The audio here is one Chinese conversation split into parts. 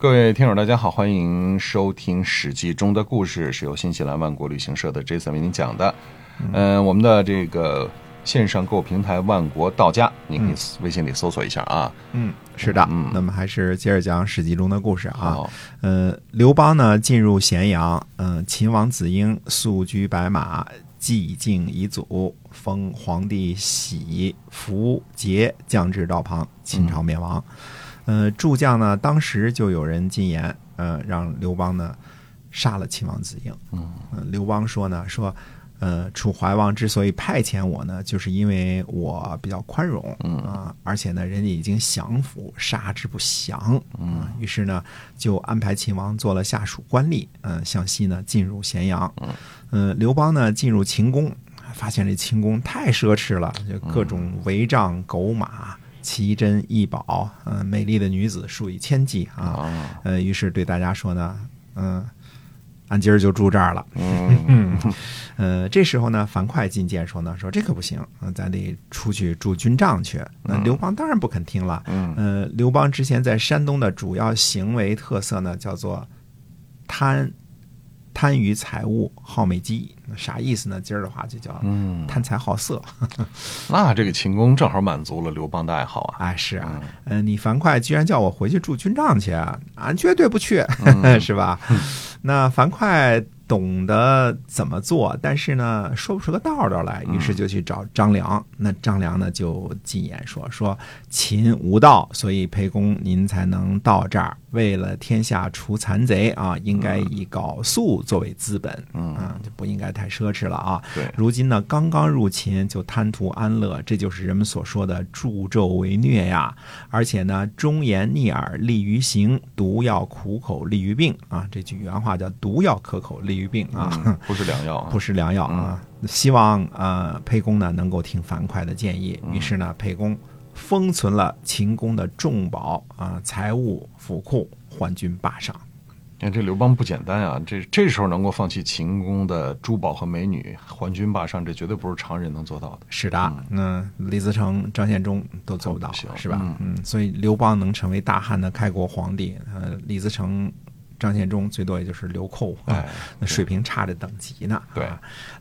各位听友，大家好，欢迎收听《史记》中的故事，是由新西兰万国旅行社的 Jason 为您讲的。嗯，我们的这个线上购物平台万国到家，您可以微信里搜索一下啊。嗯，是的。嗯，那么还是接着讲《史记》中的故事啊。好，呃，刘邦呢进入咸阳，嗯，秦王子婴素居白马，祭敬遗祖，封皇帝喜、符、节降至道旁，秦朝灭亡。呃，诸将呢，当时就有人进言，呃，让刘邦呢杀了秦王子婴。嗯，刘邦说呢，说，呃，楚怀王之所以派遣我呢，就是因为我比较宽容，嗯。啊，而且呢，人家已经降服，杀之不降，嗯，于是呢，就安排秦王做了下属官吏，嗯，向西呢进入咸阳，嗯，呃，刘邦呢进入秦宫，发现这秦宫太奢侈了，就各种帷帐、狗马。奇珍异宝，嗯，美丽的女子数以千计啊，呃，于是对大家说呢，嗯，俺今儿就住这儿了，嗯，呃，这时候呢，樊哙进谏说呢，说这可不行，嗯，咱得出去住军帐去。那刘邦当然不肯听了，嗯，呃，刘邦之前在山东的主要行为特色呢，叫做贪。贪于财物，好美姬，啥意思呢？今儿的话就叫贪财好色。那这个秦公正好满足了刘邦的爱好啊！哎，是啊，嗯，你樊哙居然叫我回去住军帐去，俺绝对不去，是吧？那樊哙。懂得怎么做，但是呢，说不出个道道来，于是就去找张良。那张良呢，就进言说：“说秦无道，所以沛公您才能到这儿。为了天下除残贼啊，应该以缟素作为资本，嗯，就不应该太奢侈了啊。对，如今呢，刚刚入秦就贪图安乐，这就是人们所说的助纣为虐呀。而且呢，忠言逆耳利于行，毒药苦口利于病啊。这句原话叫毒药可口利。”病 啊，不是良药，啊不是良药啊！希望呃沛公呢能够听樊哙的建议。于是呢，沛公封存了秦公的重宝啊，财物府库，还军霸上。你看这刘邦不简单啊！这这时候能够放弃秦宫的珠宝和美女，还军霸上，这绝对不是常人能做到的。是的，那李自成、张献忠都做不到，是吧？嗯，所以刘邦能成为大汉的开国皇帝，呃，李自成。张献忠最多也就是流寇，哎，那水平差着等级呢。对，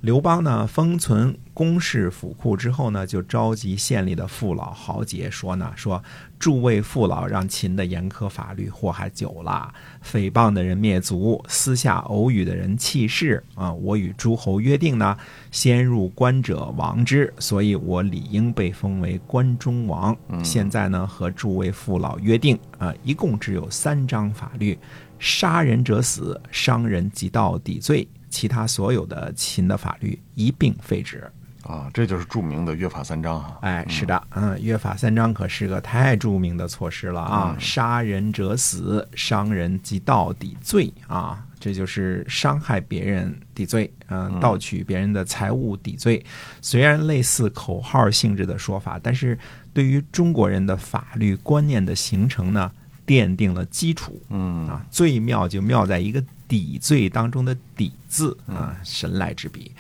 刘邦呢封存公室府库之后呢，就召集县里的父老豪杰说呢，说诸位父老让秦的严苛法律祸害久了，诽谤的人灭族，私下偶语的人弃市啊。我与诸侯约定呢，先入关者王之，所以我理应被封为关中王。现在呢，和诸位父老约定啊，一共只有三章法律。杀人者死，伤人及盗抵罪，其他所有的秦的法律一并废止。啊，这就是著名的约法三章啊！哎，是的，嗯，约法三章可是个太著名的措施了啊！杀人者死，伤人及盗抵罪啊，这就是伤害别人抵罪，嗯，盗取别人的财物抵罪。虽然类似口号性质的说法，但是对于中国人的法律观念的形成呢？奠定了基础，嗯啊，最妙就妙在一个底罪当中的底字啊，神来之笔。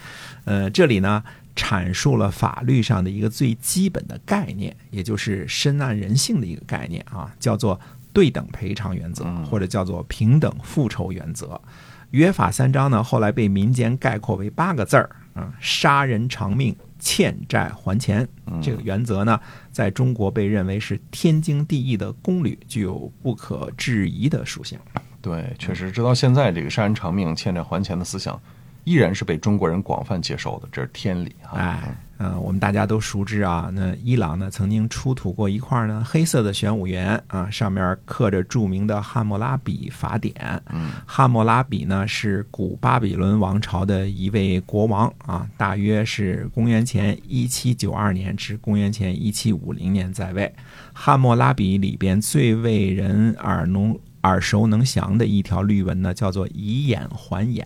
呃，这里呢阐述了法律上的一个最基本的概念，也就是深谙人性的一个概念啊，叫做对等赔偿原则，或者叫做平等复仇原则。约法三章呢，后来被民间概括为八个字儿啊：杀人偿命。欠债还钱这个原则呢，在中国被认为是天经地义的公理，具有不可质疑的属性。对，确实，直到现在，这个杀人偿命、欠债还钱的思想，依然是被中国人广泛接受的，这是天理啊！哎。嗯，我们大家都熟知啊。那伊朗呢，曾经出土过一块呢黑色的玄武岩啊，上面刻着著名的《汉谟拉比法典》。嗯，汉谟拉比呢是古巴比伦王朝的一位国王啊，大约是公元前一七九二年至公元前一七五零年在位。汉谟拉比里边最为人耳聋耳熟能详的一条律文呢，叫做“以眼还眼，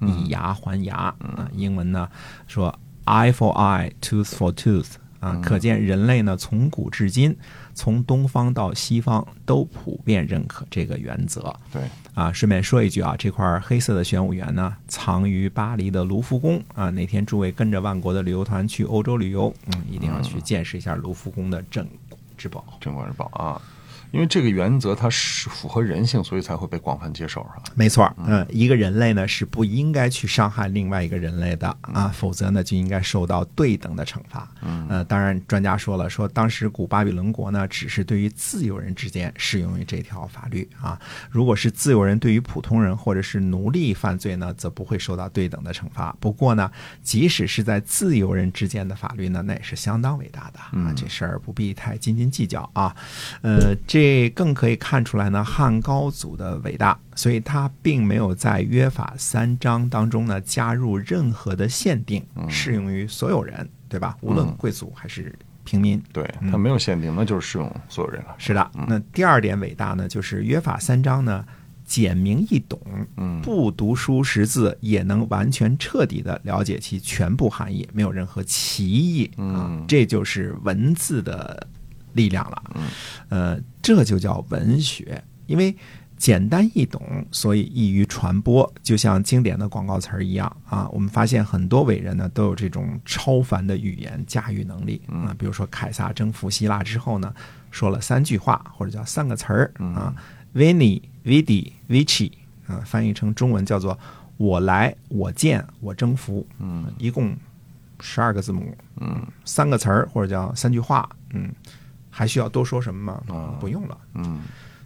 以牙还牙”。啊，英文呢说。Eye for eye, tooth for tooth，啊，可见人类呢从古至今，从东方到西方都普遍认可这个原则。对，啊，顺便说一句啊，这块黑色的玄武岩呢，藏于巴黎的卢浮宫啊。哪天诸位跟着万国的旅游团去欧洲旅游，嗯，一定要去见识一下卢浮宫的镇馆之宝。镇馆之宝啊。因为这个原则它是符合人性，所以才会被广泛接受，是吧？没错，嗯，一个人类呢是不应该去伤害另外一个人类的啊，否则呢就应该受到对等的惩罚。嗯，呃，当然，专家说了，说当时古巴比伦国呢只是对于自由人之间适用于这条法律啊，如果是自由人对于普通人或者是奴隶犯罪呢，则不会受到对等的惩罚。不过呢，即使是在自由人之间的法律呢，那也是相当伟大的啊，这事儿不必太斤斤计较啊。呃，这更可以看出来呢，汉高祖的伟大，所以他并没有在约法三章当中呢加入任何的限定，适用于所有人，对吧？无论贵族还是平民。对他没有限定，那就是适用所有人了。是的，那第二点伟大呢，就是约法三章呢简明易懂，嗯不读书识字也能完全彻底的了解其全部含义，没有任何歧义这就是文字的力量了。嗯，呃，这就叫文学，因为简单易懂，所以易于传播，就像经典的广告词儿一样啊。我们发现很多伟人呢都有这种超凡的语言驾驭能力。啊，比如说凯撒征服希腊之后呢，说了三句话或者叫三个词儿啊，Vini Vidi, Vici 啊，翻译成中文叫做“我来，我见，我征服”，嗯，一共十二个字母，嗯，三个词儿或者叫三句话，嗯，还需要多说什么吗？啊不用了。嗯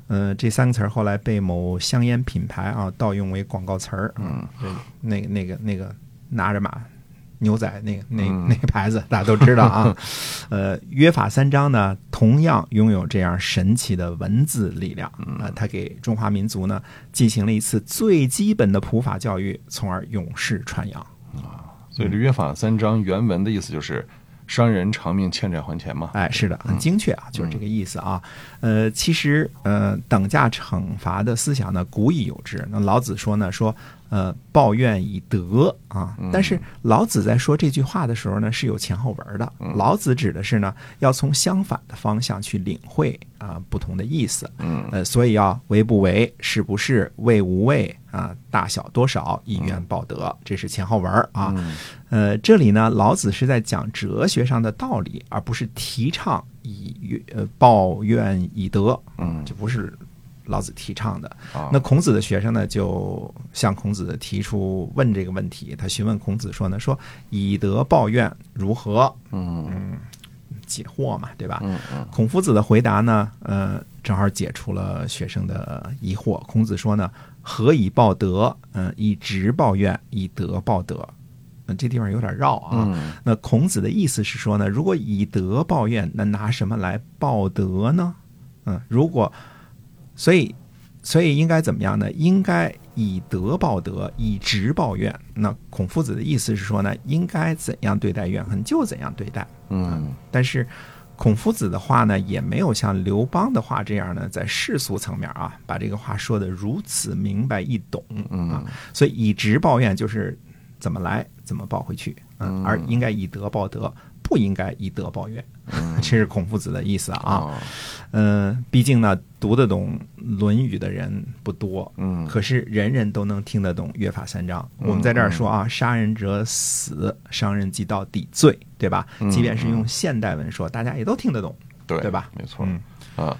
呃，这三个词儿后来被某香烟品牌啊盗用为广告词儿。嗯，对，那个那个那个拿着马牛仔那个那嗯那个牌子大家都知道啊。呃，约法三章呢，同样拥有这样神奇的文字力量。啊呃，它给中华民族呢进行了一次最基本的普法教育，从而永世传扬。所以这约法三章原文的意思就是商人偿命，欠债还钱嘛。哎，是的，很精确啊，就是这个意思啊。呃，其实呃，等价惩罚的思想呢，古已有之。那老子说呢，说呃，抱怨以德啊。但是老子在说这句话的时候呢，是有前后文的。老子指的是呢，要从相反的方向去领会啊不同的意思。嗯呃，所以要为不为，是不是，为无为啊，大小多少，以怨报德，这是前后文啊。嗯呃，这里呢，老子是在讲哲学上的道理，而不是提倡以怨呃抱怨以德，嗯这不是老子提倡的。啊，那孔子的学生呢，就向孔子提出问这个问题，他询问孔子说呢，说以德报怨如何？嗯解惑嘛，对吧？嗯嗯孔夫子的回答呢，呃，正好解除了学生的疑惑。孔子说呢：“何以报德？嗯、以直报怨，以德报德。”嗯，这地方有点绕啊。嗯那孔子的意思是说呢，如果以德报怨，那拿什么来报德呢？嗯，如果，所以，所以应该怎么样呢？应该以德报德，以直报怨。那孔夫子的意思是说呢，应该怎样对待怨恨就怎样对待。嗯但是孔夫子的话呢，也没有像刘邦的话这样呢，在世俗层面啊，把这个话说的如此明白易懂啊嗯。所以以直报怨就是怎么来怎么报回去，嗯，嗯而应该以德报德，不应该以德报怨，这是孔夫子的意思啊。啊嗯，毕竟呢，读得懂《论语》的人不多，嗯可是人人都能听得懂约法三章。嗯我们在这儿说啊，杀人者死，伤人即到底罪，对吧？嗯即便是用现代文说，大家也都听得懂。对对吧没错嗯啊。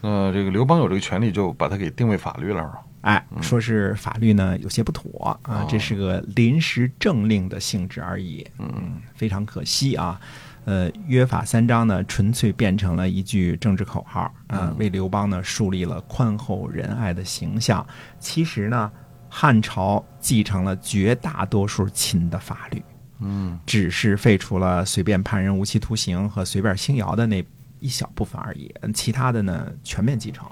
那这个刘邦有这个权利，就把他给定位法律了，是吧？哎，说是法律呢有些不妥啊这是个临时政令的性质而已。嗯，非常可惜啊。呃，约法三章呢，纯粹变成了一句政治口号啊、嗯为刘邦呢树立了宽厚仁爱的形象。其实呢，汉朝继承了绝大多数秦的法律，嗯只是废除了随便判人无期徒刑和随便轻徭的那一小部分而已，其他的呢全面继承。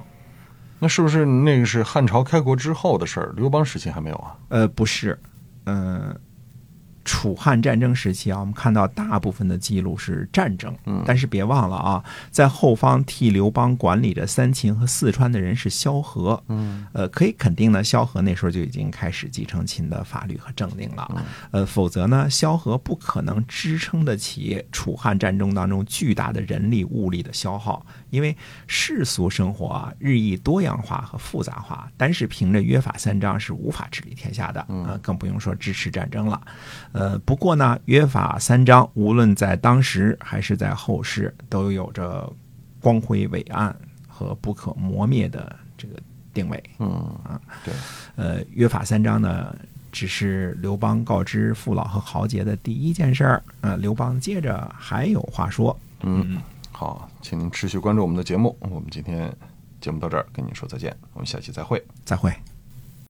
那是不是那个是汉朝开国之后的事儿？刘邦时期还没有啊？呃，不是，嗯、楚汉战争时期啊，我们看到大部分的记录是战争，嗯。但是别忘了啊，在后方替刘邦管理着三秦和四川的人是萧何，嗯。呃，可以肯定呢，萧何那时候就已经开始继承秦的法律和政令了，呃，否则呢，萧何不可能支撑得起楚汉战争当中巨大的人力物力的消耗，因为世俗生活啊日益多样化和复杂化，单是凭着约法三章是无法治理天下的，呃，更不用说支持战争了。呃，不过呢，约法三章无论在当时还是在后世，都有着光辉伟岸和不可磨灭的这个定位。嗯啊对，呃，约法三章呢，只是刘邦告知父老和豪杰的第一件事儿。呃，刘邦接着还有话说。嗯，好，请您持续关注我们的节目。我们今天节目到这儿，跟您说再见，我们下期再会。再会。